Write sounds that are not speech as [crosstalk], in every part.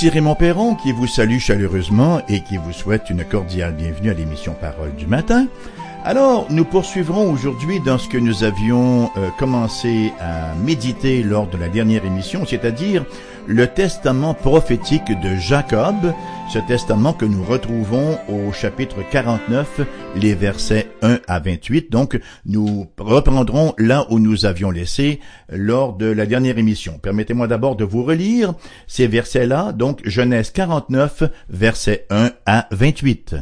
Ici Raymond Perron qui vous salue chaleureusement et qui vous souhaite une cordiale bienvenue à l'émission Parole du matin. Alors, nous poursuivrons aujourd'hui dans ce que nous avions euh, commencé à méditer lors de la dernière émission, c'est-à-dire le testament prophétique de Jacob, ce testament que nous retrouvons au chapitre 49, les versets 1 à 28. Donc, nous reprendrons là où nous avions laissé lors de la dernière émission. Permettez-moi d'abord de vous relire ces versets-là, donc Genèse 49, versets 1 à 28.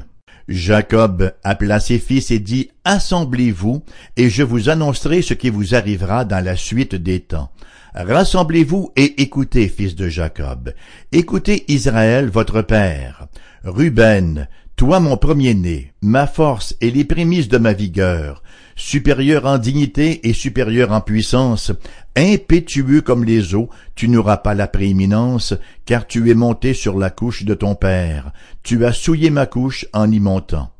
Jacob appela ses fils et dit, Assemblez-vous, et je vous annoncerai ce qui vous arrivera dans la suite des temps. Rassemblez-vous et écoutez, fils de Jacob. Écoutez Israël, votre père. Ruben, toi mon premier-né, ma force et les prémices de ma vigueur, supérieur en dignité et supérieur en puissance, impétueux comme les eaux, tu n'auras pas la prééminence, car tu es monté sur la couche de ton père, tu as souillé ma couche en y montant.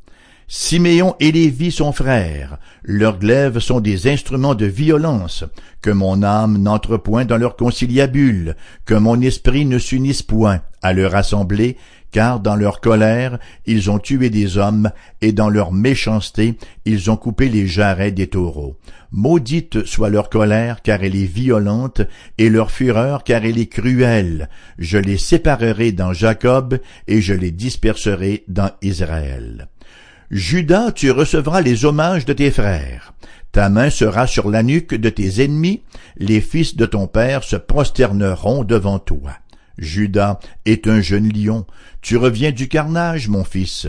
Siméon et Lévi sont frères, leurs glaives sont des instruments de violence, que mon âme n'entre point dans leur conciliabule, que mon esprit ne s'unisse point à leur assemblée, car dans leur colère ils ont tué des hommes, et dans leur méchanceté ils ont coupé les jarrets des taureaux. Maudite soit leur colère, car elle est violente, et leur fureur, car elle est cruelle. Je les séparerai dans Jacob, et je les disperserai dans Israël. Judas, tu recevras les hommages de tes frères. Ta main sera sur la nuque de tes ennemis, les fils de ton père se prosterneront devant toi. Judas est un jeune lion, tu reviens du carnage, mon fils.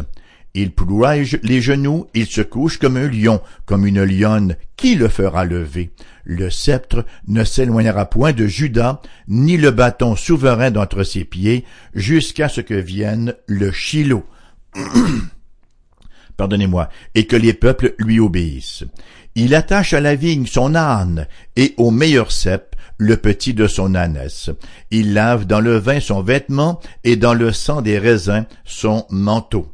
Il ploie les genoux, il se couche comme un lion, comme une lionne, qui le fera lever? Le sceptre ne s'éloignera point de Judas, ni le bâton souverain d'entre ses pieds, jusqu'à ce que vienne le Shiloh. [clears throat] pardonnez-moi, et que les peuples lui obéissent. Il attache à la vigne son âne, et au meilleur cep le petit de son ânesse. Il lave dans le vin son vêtement, et dans le sang des raisins son manteau.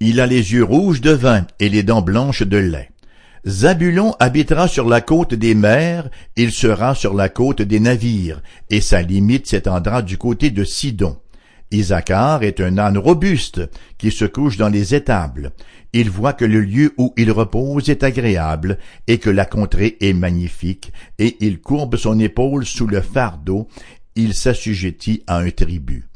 Il a les yeux rouges de vin et les dents blanches de lait. Zabulon habitera sur la côte des mers, il sera sur la côte des navires, et sa limite s'étendra du côté de Sidon. Isaacar est un âne robuste qui se couche dans les étables. Il voit que le lieu où il repose est agréable et que la contrée est magnifique, et il courbe son épaule sous le fardeau, il s'assujettit à un tribut.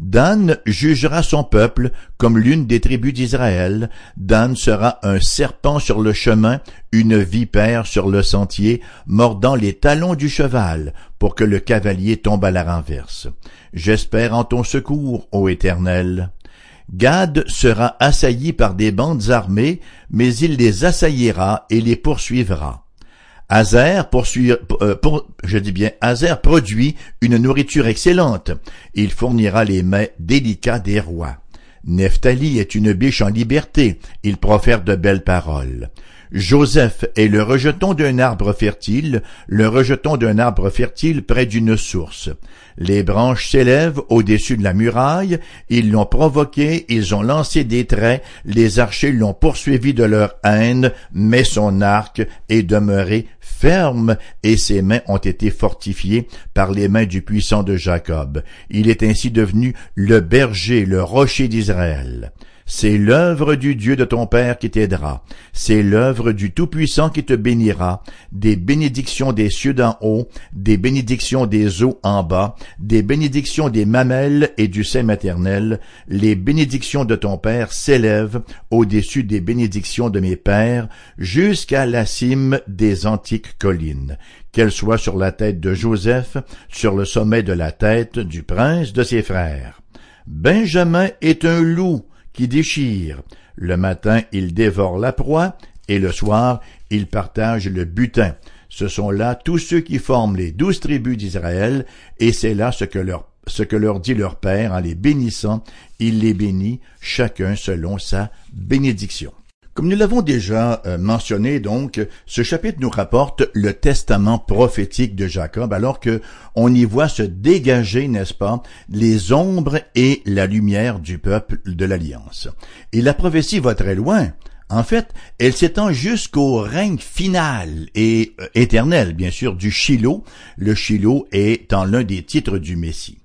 Dan jugera son peuple comme l'une des tribus d'Israël. Dan sera un serpent sur le chemin, une vipère sur le sentier, mordant les talons du cheval, pour que le cavalier tombe à la renverse. J'espère en ton secours, ô Éternel. Gad sera assailli par des bandes armées, mais il les assaillira et les poursuivra. Azer poursuit, euh, je dis bien, produit une nourriture excellente. Il fournira les mets délicats des rois. Nephtali est une biche en liberté. Il profère de belles paroles. Joseph est le rejeton d'un arbre fertile, le rejeton d'un arbre fertile près d'une source. Les branches s'élèvent au-dessus de la muraille, ils l'ont provoqué, ils ont lancé des traits, les archers l'ont poursuivi de leur haine, mais son arc est demeuré ferme et ses mains ont été fortifiées par les mains du puissant de Jacob. Il est ainsi devenu le berger, le rocher d'Israël. C'est l'œuvre du Dieu de ton Père qui t'aidera. C'est l'œuvre du Tout-Puissant qui te bénira. Des bénédictions des cieux d'en haut, des bénédictions des eaux en bas, des bénédictions des mamelles et du sein maternel. Les bénédictions de ton Père s'élèvent au-dessus des bénédictions de mes pères, jusqu'à la cime des antiques collines. Qu'elles soient sur la tête de Joseph, sur le sommet de la tête du prince de ses frères. Benjamin est un loup, qui déchire. Le matin, il dévore la proie, et le soir, il partage le butin. Ce sont là tous ceux qui forment les douze tribus d'Israël, et c'est là ce que leur ce que leur dit leur Père en les bénissant, il les bénit, chacun selon sa bénédiction. Comme nous l'avons déjà euh, mentionné, donc, ce chapitre nous rapporte le testament prophétique de Jacob, alors que on y voit se dégager, n'est-ce pas, les ombres et la lumière du peuple de l'Alliance. Et la prophétie va très loin. En fait, elle s'étend jusqu'au règne final et euh, éternel, bien sûr, du Shiloh. Le Shiloh étant l'un des titres du Messie.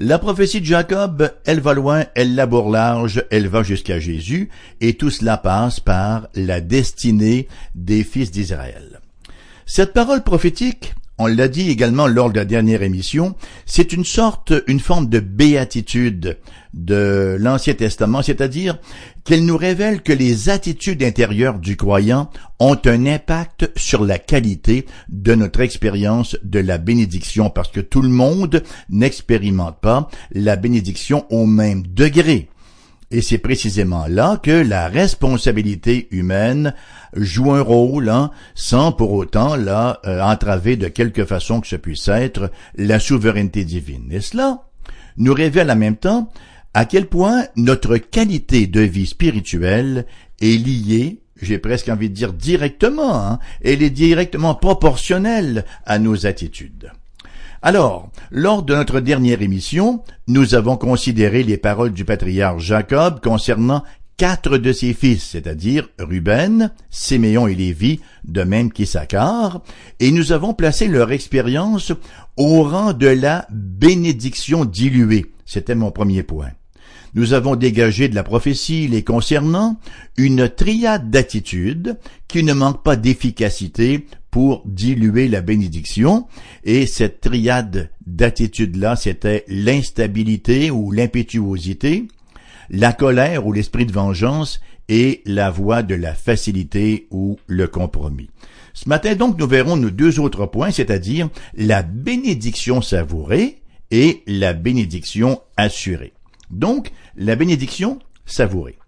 La prophétie de Jacob, elle va loin, elle laboure large, elle va jusqu'à Jésus, et tout cela passe par la destinée des fils d'Israël. Cette parole prophétique, on l'a dit également lors de la dernière émission, c'est une sorte, une forme de béatitude de l'Ancien Testament, c'est-à-dire qu'elle nous révèle que les attitudes intérieures du croyant ont un impact sur la qualité de notre expérience de la bénédiction, parce que tout le monde n'expérimente pas la bénédiction au même degré. Et c'est précisément là que la responsabilité humaine joue un rôle, hein, sans pour autant là euh, entraver de quelque façon que ce puisse être la souveraineté divine. Et cela nous révèle en même temps à quel point notre qualité de vie spirituelle est liée j'ai presque envie de dire directement, hein, elle est directement proportionnelle à nos attitudes. Alors, lors de notre dernière émission, nous avons considéré les paroles du patriarche Jacob concernant quatre de ses fils, c'est-à-dire Ruben, Siméon et Lévi, de même qu'Issachar, et nous avons placé leur expérience au rang de la bénédiction diluée. C'était mon premier point. Nous avons dégagé de la prophétie les concernant une triade d'attitudes qui ne manque pas d'efficacité pour diluer la bénédiction. Et cette triade d'attitudes-là, c'était l'instabilité ou l'impétuosité, la colère ou l'esprit de vengeance et la voie de la facilité ou le compromis. Ce matin donc, nous verrons nos deux autres points, c'est-à-dire la bénédiction savourée et la bénédiction assurée. Donc, la bénédiction savourée.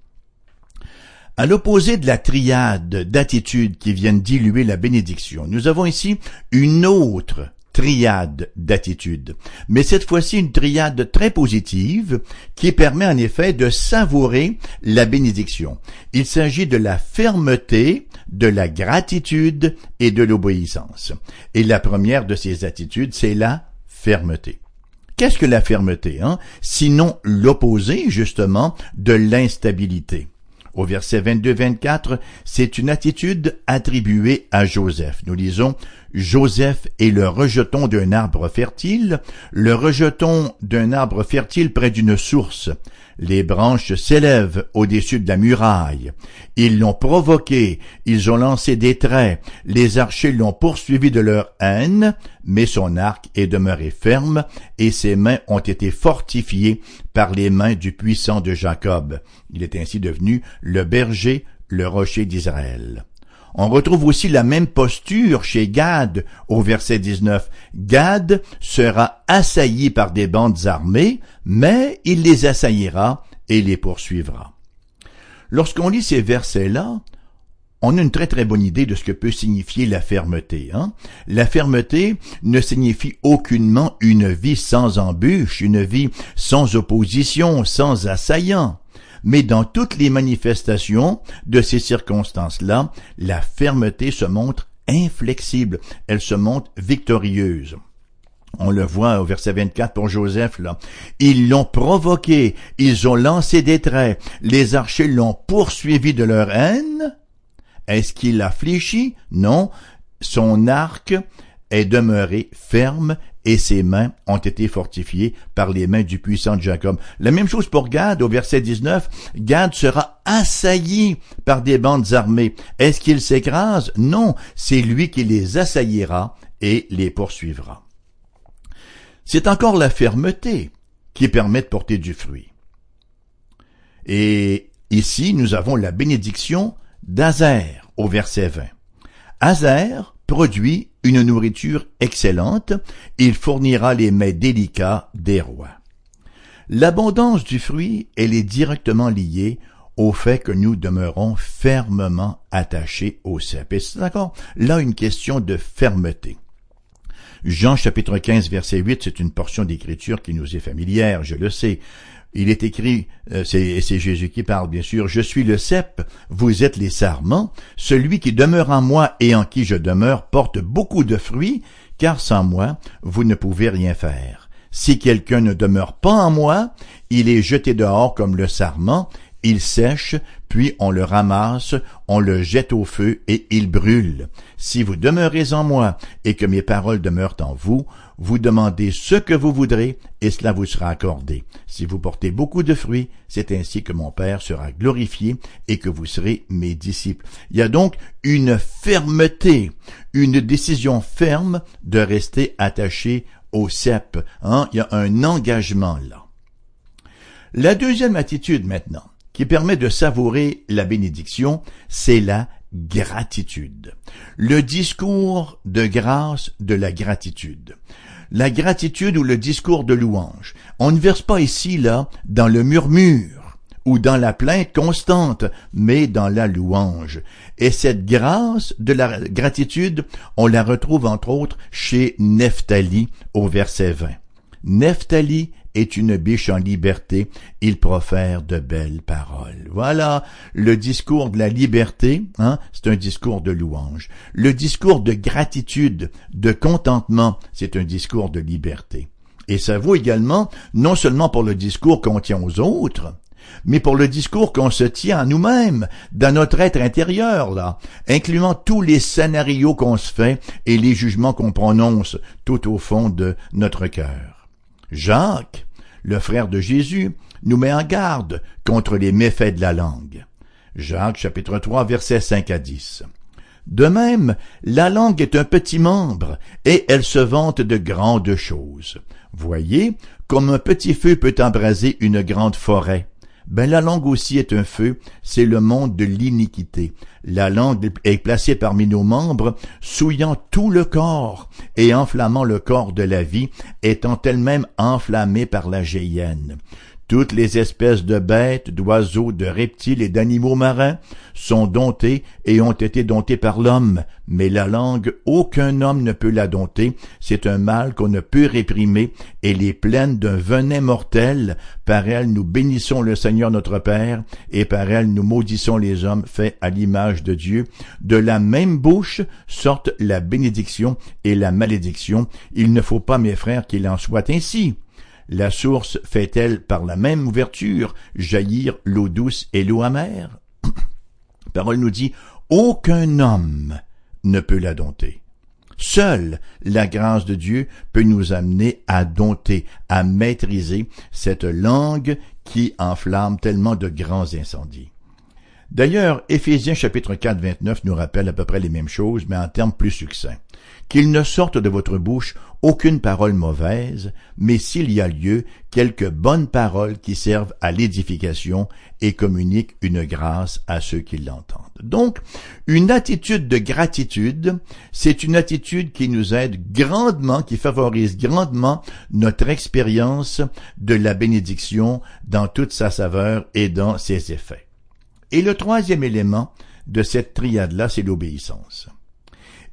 À l'opposé de la triade d'attitudes qui viennent diluer la bénédiction, nous avons ici une autre triade d'attitudes, mais cette fois-ci une triade très positive qui permet en effet de savourer la bénédiction. Il s'agit de la fermeté, de la gratitude et de l'obéissance. Et la première de ces attitudes, c'est la fermeté. Qu'est-ce que la fermeté, hein? Sinon l'opposé, justement, de l'instabilité. Au verset 22-24, c'est une attitude attribuée à Joseph. Nous lisons Joseph est le rejeton d'un arbre fertile, le rejeton d'un arbre fertile près d'une source. Les branches s'élèvent au-dessus de la muraille. Ils l'ont provoqué, ils ont lancé des traits, les archers l'ont poursuivi de leur haine, mais son arc est demeuré ferme, et ses mains ont été fortifiées par les mains du puissant de Jacob. Il est ainsi devenu le berger, le rocher d'Israël. On retrouve aussi la même posture chez Gad au verset 19. Gad sera assailli par des bandes armées, mais il les assaillira et les poursuivra. Lorsqu'on lit ces versets-là, on a une très très bonne idée de ce que peut signifier la fermeté. Hein? La fermeté ne signifie aucunement une vie sans embûche, une vie sans opposition, sans assaillant mais dans toutes les manifestations de ces circonstances-là, la fermeté se montre inflexible, elle se montre victorieuse. On le voit au verset 24 pour Joseph, là. Ils l'ont provoqué, ils ont lancé des traits, les archers l'ont poursuivi de leur haine. Est-ce qu'il a fléchi? Non. Son arc est demeuré ferme et ses mains ont été fortifiées par les mains du puissant Jacob. La même chose pour Gad au verset 19. Gad sera assailli par des bandes armées. Est-ce qu'il s'écrase? Non, c'est lui qui les assaillira et les poursuivra. C'est encore la fermeté qui permet de porter du fruit. Et ici, nous avons la bénédiction d'Azer au verset 20. Azer produit une nourriture excellente, il fournira les mets délicats des rois. L'abondance du fruit, elle est directement liée au fait que nous demeurons fermement attachés au cep. Et c'est encore là une question de fermeté. Jean chapitre 15 verset 8, c'est une portion d'écriture qui nous est familière, je le sais. Il est écrit, euh, c'est Jésus qui parle bien sûr, Je suis le cep, vous êtes les sarments, celui qui demeure en moi et en qui je demeure porte beaucoup de fruits, car sans moi, vous ne pouvez rien faire. Si quelqu'un ne demeure pas en moi, il est jeté dehors comme le sarment, il sèche, puis on le ramasse, on le jette au feu et il brûle. Si vous demeurez en moi et que mes paroles demeurent en vous, vous demandez ce que vous voudrez et cela vous sera accordé. Si vous portez beaucoup de fruits, c'est ainsi que mon Père sera glorifié et que vous serez mes disciples. Il y a donc une fermeté, une décision ferme de rester attaché au cep. Hein? Il y a un engagement là. La deuxième attitude maintenant, qui permet de savourer la bénédiction, c'est la gratitude. Le discours de grâce de la gratitude. La gratitude ou le discours de louange. On ne verse pas ici, là, dans le murmure ou dans la plainte constante, mais dans la louange. Et cette grâce de la gratitude, on la retrouve entre autres chez Nephtali au verset 20. Nephtali est une biche en liberté, il profère de belles paroles. Voilà le discours de la liberté, hein, c'est un discours de louange. Le discours de gratitude, de contentement, c'est un discours de liberté. Et ça vaut également non seulement pour le discours qu'on tient aux autres, mais pour le discours qu'on se tient à nous-mêmes, dans notre être intérieur, là, incluant tous les scénarios qu'on se fait et les jugements qu'on prononce tout au fond de notre cœur. Jacques, le frère de Jésus, nous met en garde contre les méfaits de la langue. Jacques chapitre 3 versets 5 à 10. De même, la langue est un petit membre, et elle se vante de grandes choses. Voyez, comme un petit feu peut embraser une grande forêt. Ben la langue aussi est un feu, c'est le monde de l'iniquité. La langue est placée parmi nos membres, souillant tout le corps et enflammant le corps de la vie, étant elle-même enflammée par la géhenne. Toutes les espèces de bêtes, d'oiseaux, de reptiles et d'animaux marins sont domptées et ont été domptées par l'homme, mais la langue, aucun homme ne peut la dompter, c'est un mal qu'on ne peut réprimer, elle est pleine d'un venin mortel, par elle nous bénissons le Seigneur notre Père, et par elle nous maudissons les hommes faits à l'image de Dieu. De la même bouche sortent la bénédiction et la malédiction. Il ne faut pas, mes frères, qu'il en soit ainsi. La source fait-elle par la même ouverture jaillir l'eau douce et l'eau amère? [coughs] Parole nous dit, aucun homme ne peut la dompter. Seule la grâce de Dieu peut nous amener à dompter, à maîtriser cette langue qui enflamme tellement de grands incendies. D'ailleurs, Éphésiens chapitre 4, 29 nous rappelle à peu près les mêmes choses, mais en termes plus succincts. Qu'il ne sorte de votre bouche aucune parole mauvaise, mais s'il y a lieu, quelques bonnes paroles qui servent à l'édification et communiquent une grâce à ceux qui l'entendent. Donc, une attitude de gratitude, c'est une attitude qui nous aide grandement, qui favorise grandement notre expérience de la bénédiction dans toute sa saveur et dans ses effets. Et le troisième élément de cette triade-là, c'est l'obéissance.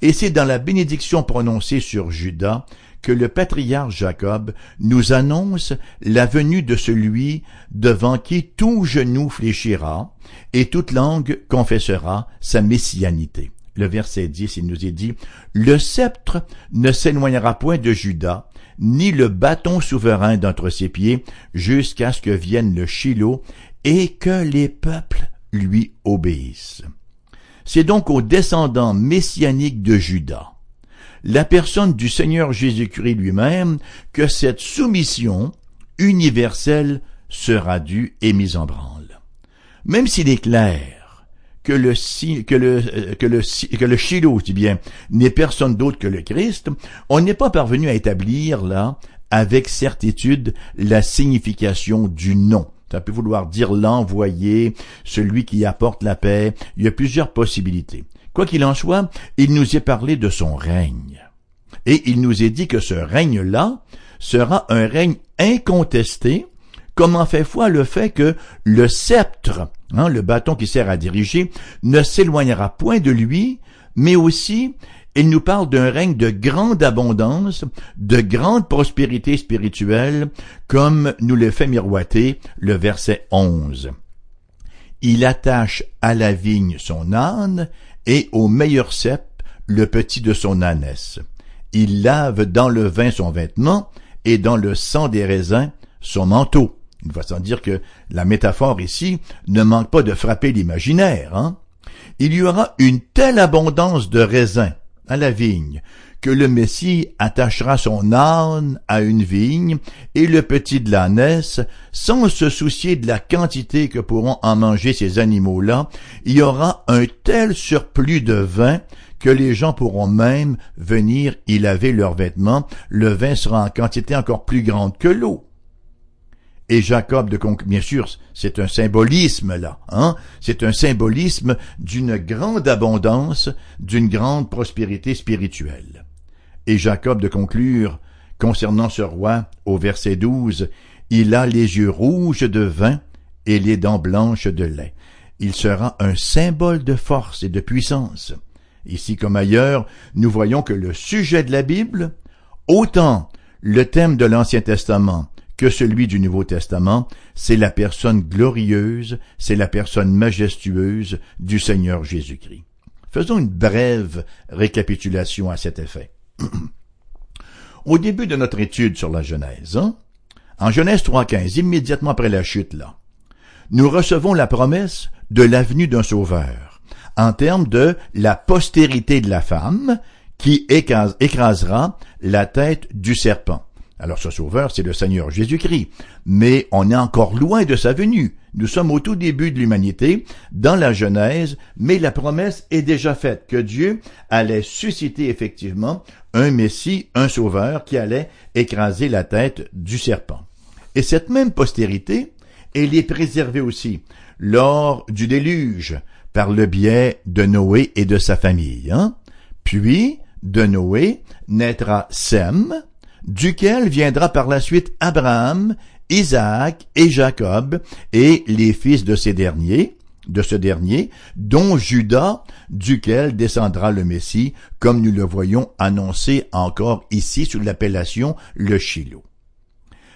Et c'est dans la bénédiction prononcée sur Judas que le patriarche Jacob nous annonce la venue de celui devant qui tout genou fléchira et toute langue confessera sa messianité. Le verset 10, il nous est dit, Le sceptre ne s'éloignera point de Judas, ni le bâton souverain d'entre ses pieds, jusqu'à ce que vienne le Shiloh, et que les peuples lui obéissent. C'est donc aux descendants messianiques de Judas, la personne du Seigneur Jésus-Christ lui-même, que cette soumission universelle sera due et mise en branle. Même s'il est clair que le, que euh, Shiloh, dis bien, n'est personne d'autre que le Christ, on n'est pas parvenu à établir là, avec certitude, la signification du nom. Ça peut vouloir dire l'envoyé, celui qui apporte la paix. Il y a plusieurs possibilités. Quoi qu'il en soit, il nous est parlé de son règne. Et il nous est dit que ce règne-là sera un règne incontesté, comme en fait foi le fait que le sceptre, hein, le bâton qui sert à diriger, ne s'éloignera point de lui, mais aussi il nous parle d'un règne de grande abondance, de grande prospérité spirituelle, comme nous le fait miroiter le verset 11. Il attache à la vigne son âne et au meilleur cep le petit de son ânesse. Il lave dans le vin son vêtement et dans le sang des raisins son manteau. Une façon de dire que la métaphore ici ne manque pas de frapper l'imaginaire. Hein? Il y aura une telle abondance de raisins à la vigne que le Messie attachera son âne à une vigne et le petit de l'ânesse, sans se soucier de la quantité que pourront en manger ces animaux-là, y aura un tel surplus de vin que les gens pourront même venir y laver leurs vêtements, le vin sera en quantité encore plus grande que l'eau. Et Jacob de Conc... bien sûr, c'est un symbolisme là, hein? C'est un symbolisme d'une grande abondance, d'une grande prospérité spirituelle. Et Jacob de conclure, concernant ce roi, au verset 12, il a les yeux rouges de vin et les dents blanches de lait. Il sera un symbole de force et de puissance. Ici comme ailleurs, nous voyons que le sujet de la Bible, autant le thème de l'Ancien Testament que celui du Nouveau Testament, c'est la personne glorieuse, c'est la personne majestueuse du Seigneur Jésus-Christ. Faisons une brève récapitulation à cet effet. [clears throat] Au début de notre étude sur la Genèse, hein, en Genèse 3.15, immédiatement après la chute là, nous recevons la promesse de l'avenue d'un sauveur, en termes de la postérité de la femme qui écrasera la tête du serpent. Alors ce sauveur, c'est le Seigneur Jésus-Christ. Mais on est encore loin de sa venue. Nous sommes au tout début de l'humanité, dans la Genèse, mais la promesse est déjà faite que Dieu allait susciter effectivement un Messie, un sauveur qui allait écraser la tête du serpent. Et cette même postérité, elle est préservée aussi lors du déluge par le biais de Noé et de sa famille. Hein? Puis, de Noé naîtra Sem, duquel viendra par la suite Abraham, Isaac et Jacob, et les fils de ces derniers, de ce dernier, dont Judas, duquel descendra le Messie, comme nous le voyons annoncé encore ici sous l'appellation le Shiloh.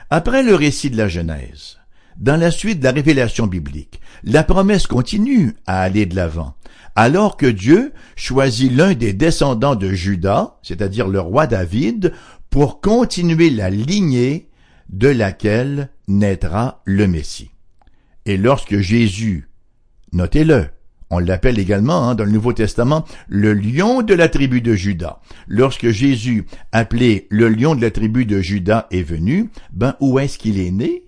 Après le récit de la Genèse, dans la suite de la révélation biblique, la promesse continue à aller de l'avant, alors que Dieu choisit l'un des descendants de Judas, c'est-à-dire le roi David, pour continuer la lignée de laquelle naîtra le Messie. Et lorsque Jésus, notez-le, on l'appelle également hein, dans le Nouveau Testament le lion de la tribu de Judas. Lorsque Jésus, appelé le lion de la tribu de Judas, est venu, ben où est-ce qu'il est né?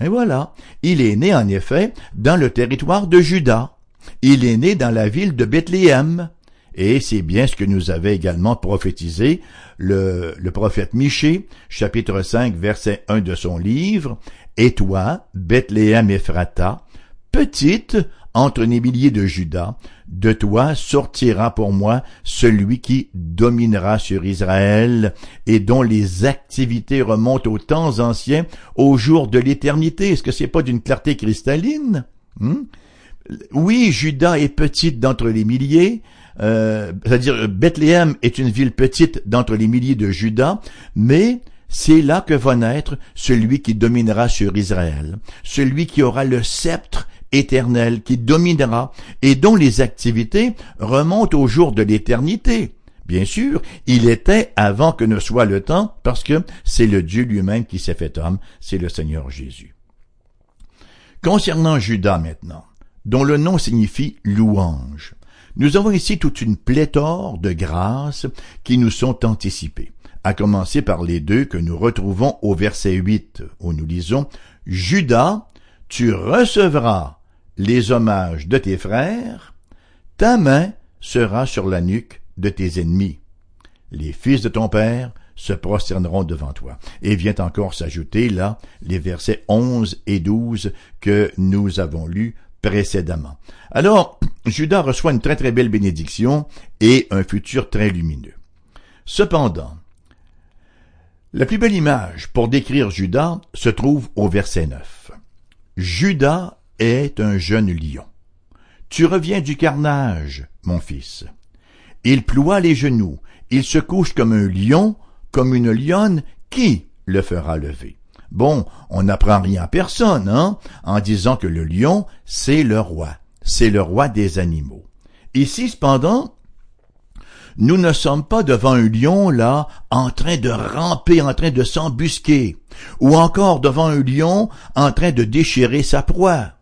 Et voilà, il est né en effet dans le territoire de Judas. Il est né dans la ville de Bethléem. Et c'est bien ce que nous avait également prophétisé le, le prophète Michée, chapitre 5, verset 1 de son livre. Et toi, Bethléem Ephrata, petite entre les milliers de Judas, de toi sortira pour moi celui qui dominera sur Israël et dont les activités remontent aux temps anciens, au jour de l'éternité. Est-ce que c'est pas d'une clarté cristalline? Hmm? Oui, Judas est petite d'entre les milliers, euh, c'est-à-dire Bethléem est une ville petite d'entre les milliers de Judas, mais c'est là que va naître celui qui dominera sur Israël, celui qui aura le sceptre éternel, qui dominera et dont les activités remontent au jour de l'éternité. Bien sûr, il était avant que ne soit le temps, parce que c'est le Dieu lui-même qui s'est fait homme, c'est le Seigneur Jésus. Concernant Judas maintenant, dont le nom signifie louange, nous avons ici toute une pléthore de grâces qui nous sont anticipées, à commencer par les deux que nous retrouvons au verset 8, où nous lisons Judas, tu recevras les hommages de tes frères, ta main sera sur la nuque de tes ennemis. Les fils de ton père se prosterneront devant toi. Et vient encore s'ajouter là les versets 11 et 12 que nous avons lus précédemment. Alors, Judas reçoit une très très belle bénédiction et un futur très lumineux. Cependant, la plus belle image pour décrire Judas se trouve au verset 9. Judas est un jeune lion. Tu reviens du carnage, mon fils. Il ploie les genoux, il se couche comme un lion, comme une lionne, qui le fera lever? Bon, on n'apprend rien à personne, hein, en disant que le lion, c'est le roi, c'est le roi des animaux. Ici, cependant, nous ne sommes pas devant un lion là, en train de ramper, en train de s'embusquer, ou encore devant un lion en train de déchirer sa proie,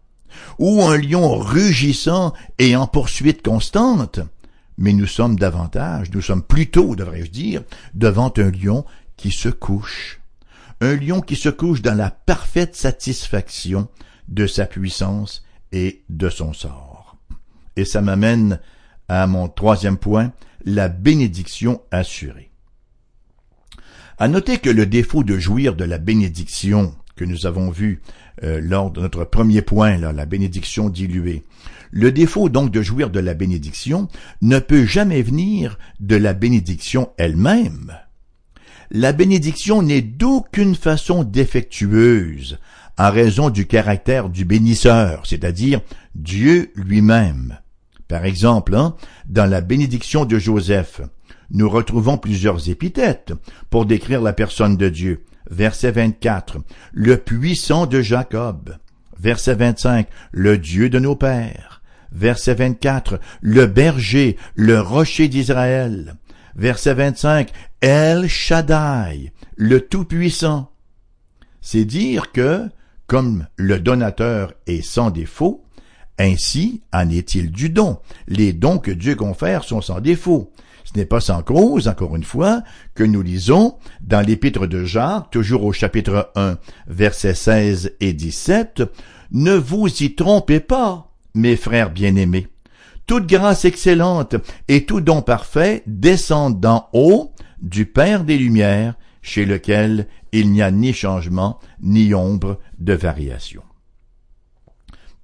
ou un lion rugissant et en poursuite constante, mais nous sommes davantage, nous sommes plutôt, devrais-je dire, devant un lion qui se couche, un lion qui se couche dans la parfaite satisfaction de sa puissance et de son sort. Et ça m'amène à mon troisième point, la bénédiction assurée. À noter que le défaut de jouir de la bénédiction que nous avons vu euh, lors de notre premier point, là, la bénédiction diluée, le défaut donc de jouir de la bénédiction ne peut jamais venir de la bénédiction elle-même. La bénédiction n'est d'aucune façon défectueuse en raison du caractère du bénisseur, c'est-à-dire Dieu lui-même. Par exemple, hein, dans la bénédiction de Joseph, nous retrouvons plusieurs épithètes pour décrire la personne de Dieu. Verset 24, le puissant de Jacob. Verset 25, le Dieu de nos pères. Verset 24, le berger, le rocher d'Israël. Verset 25, El Shaddai, le Tout-Puissant. C'est dire que, comme le donateur est sans défaut, ainsi en est-il du don. Les dons que Dieu confère sont sans défaut. Ce n'est pas sans cause, encore une fois, que nous lisons dans l'épître de Jacques, toujours au chapitre 1, versets 16 et 17, Ne vous y trompez pas, mes frères bien-aimés. Toute grâce excellente et tout don parfait descendent d'en haut du Père des Lumières, chez lequel il n'y a ni changement, ni ombre de variation.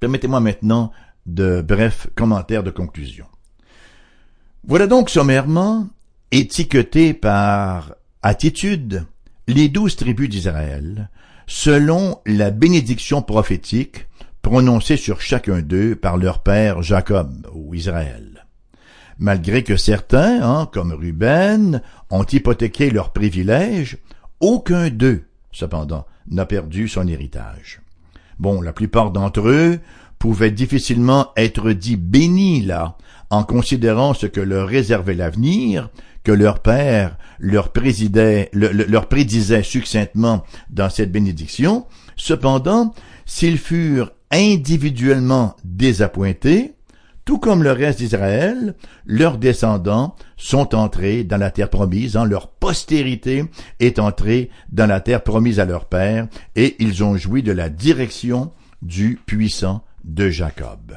Permettez-moi maintenant de brefs commentaires de conclusion. Voilà donc sommairement étiqueté par attitude les douze tribus d'Israël, selon la bénédiction prophétique prononcée sur chacun d'eux par leur père Jacob ou Israël. Malgré que certains, hein, comme Ruben, ont hypothéqué leurs privilèges, aucun d'eux, cependant, n'a perdu son héritage. Bon, la plupart d'entre eux pouvaient difficilement être dits bénis là, en considérant ce que leur réservait l'avenir, que leur père leur, présidait, leur prédisait succinctement dans cette bénédiction. Cependant, s'ils furent individuellement désappointés, tout comme le reste d'Israël, leurs descendants sont entrés dans la terre promise, en leur postérité est entrée dans la terre promise à leur père, et ils ont joui de la direction du puissant de Jacob.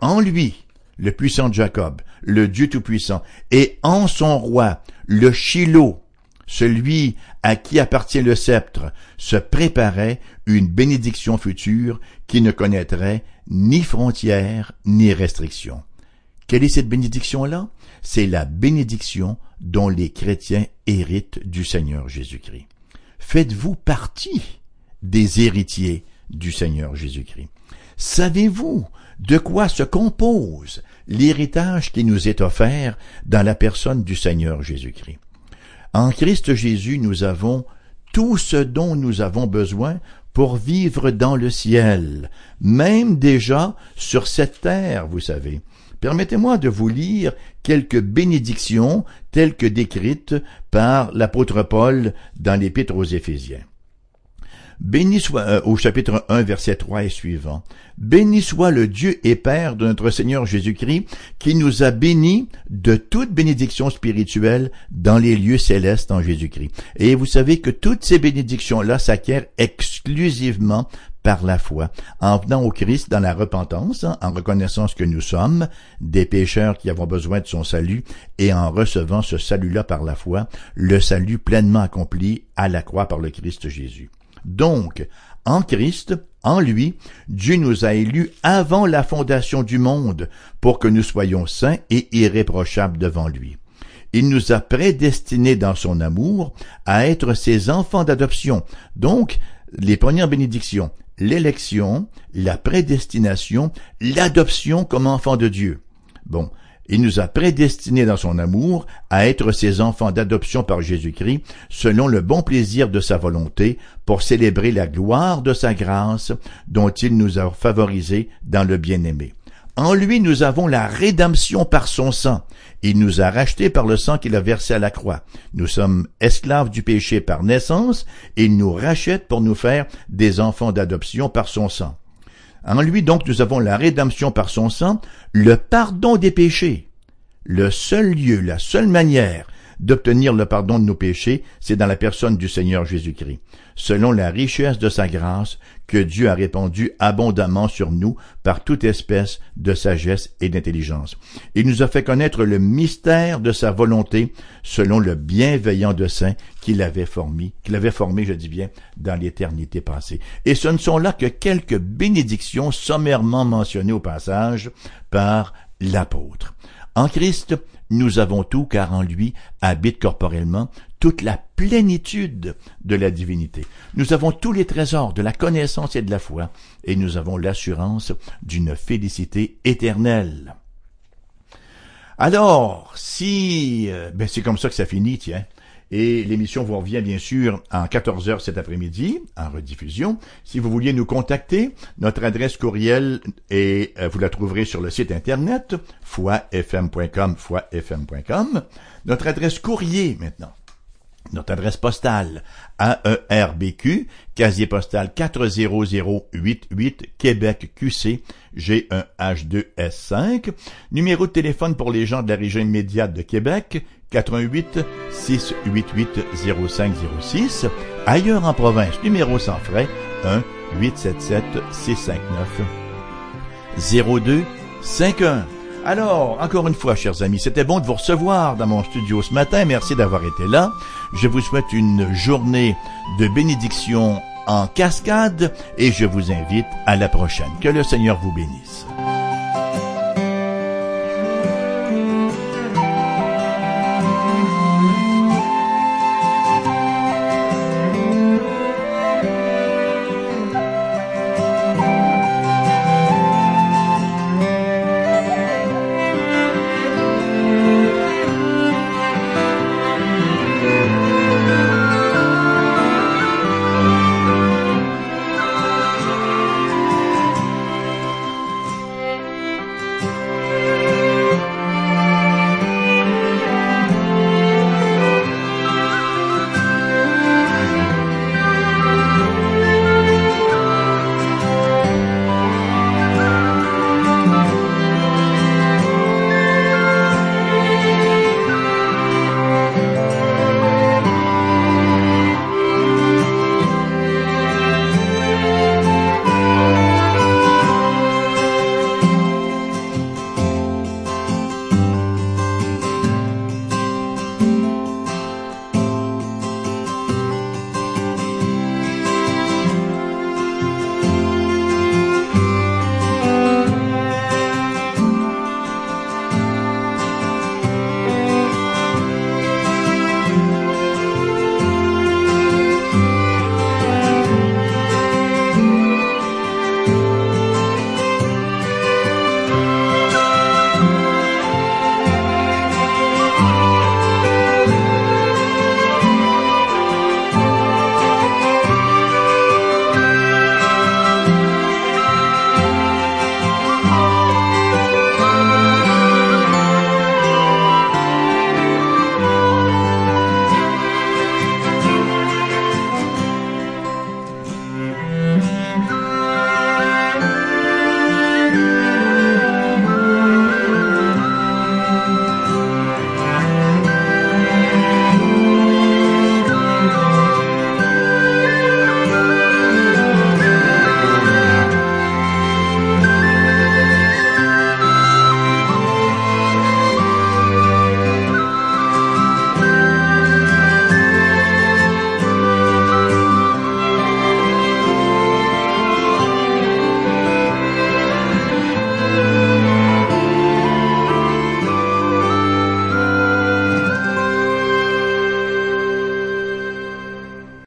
En lui, le puissant de Jacob, le Dieu tout-puissant, et en son roi, le Shiloh, celui à qui appartient le sceptre, se préparait une bénédiction future qui ne connaîtrait ni frontières ni restrictions. Quelle est cette bénédiction-là? C'est la bénédiction dont les chrétiens héritent du Seigneur Jésus-Christ. Faites-vous partie des héritiers du Seigneur Jésus-Christ? Savez-vous de quoi se compose l'héritage qui nous est offert dans la personne du Seigneur Jésus-Christ? En Christ Jésus, nous avons tout ce dont nous avons besoin pour vivre dans le ciel, même déjà sur cette terre, vous savez. Permettez-moi de vous lire quelques bénédictions telles que décrites par l'apôtre Paul dans l'épître aux Éphésiens. Béni soit, euh, au chapitre 1, verset 3 et suivant, Béni soit le Dieu et Père de notre Seigneur Jésus-Christ, qui nous a bénis de toute bénédiction spirituelle dans les lieux célestes en Jésus-Christ. Et vous savez que toutes ces bénédictions-là s'acquièrent exclusivement par la foi, en venant au Christ dans la repentance, hein, en reconnaissant ce que nous sommes, des pécheurs qui avons besoin de son salut, et en recevant ce salut-là par la foi, le salut pleinement accompli à la croix par le Christ Jésus. Donc, en Christ, en lui, Dieu nous a élus avant la fondation du monde pour que nous soyons saints et irréprochables devant lui. Il nous a prédestinés dans son amour à être ses enfants d'adoption. Donc, les premières bénédictions, l'élection, la prédestination, l'adoption comme enfant de Dieu. Bon, il nous a prédestinés dans son amour à être ses enfants d'adoption par Jésus-Christ, selon le bon plaisir de sa volonté, pour célébrer la gloire de sa grâce, dont il nous a favorisés dans le bien-aimé. En lui nous avons la rédemption par son sang. Il nous a rachetés par le sang qu'il a versé à la croix. Nous sommes esclaves du péché par naissance, il nous rachète pour nous faire des enfants d'adoption par son sang. En lui donc nous avons la rédemption par son sang, le pardon des péchés. Le seul lieu, la seule manière d'obtenir le pardon de nos péchés, c'est dans la personne du Seigneur Jésus-Christ, selon la richesse de sa grâce que Dieu a répandue abondamment sur nous par toute espèce de sagesse et d'intelligence. Il nous a fait connaître le mystère de sa volonté selon le bienveillant dessein qu'il avait formé, qu'il avait formé, je dis bien, dans l'éternité passée. Et ce ne sont là que quelques bénédictions sommairement mentionnées au passage par l'apôtre. En Christ, nous avons tout car en lui habite corporellement toute la plénitude de la divinité. Nous avons tous les trésors de la connaissance et de la foi et nous avons l'assurance d'une félicité éternelle. Alors, si euh, ben c'est comme ça que ça finit, tiens. Et l'émission vous revient bien sûr en 14 heures cet après-midi, en rediffusion. Si vous vouliez nous contacter, notre adresse courriel est, euh, vous la trouverez sur le site internet, foifm.com, foifm.com. Notre adresse courrier maintenant. Notre adresse postale, AERBQ, casier postal 40088, Québec QC, G1H2S5. Numéro de téléphone pour les gens de la région immédiate de Québec, 88 688 0506. Ailleurs en province, numéro sans frais, 1 877 659 0251. Alors, encore une fois, chers amis, c'était bon de vous recevoir dans mon studio ce matin. Merci d'avoir été là. Je vous souhaite une journée de bénédiction en cascade et je vous invite à la prochaine. Que le Seigneur vous bénisse.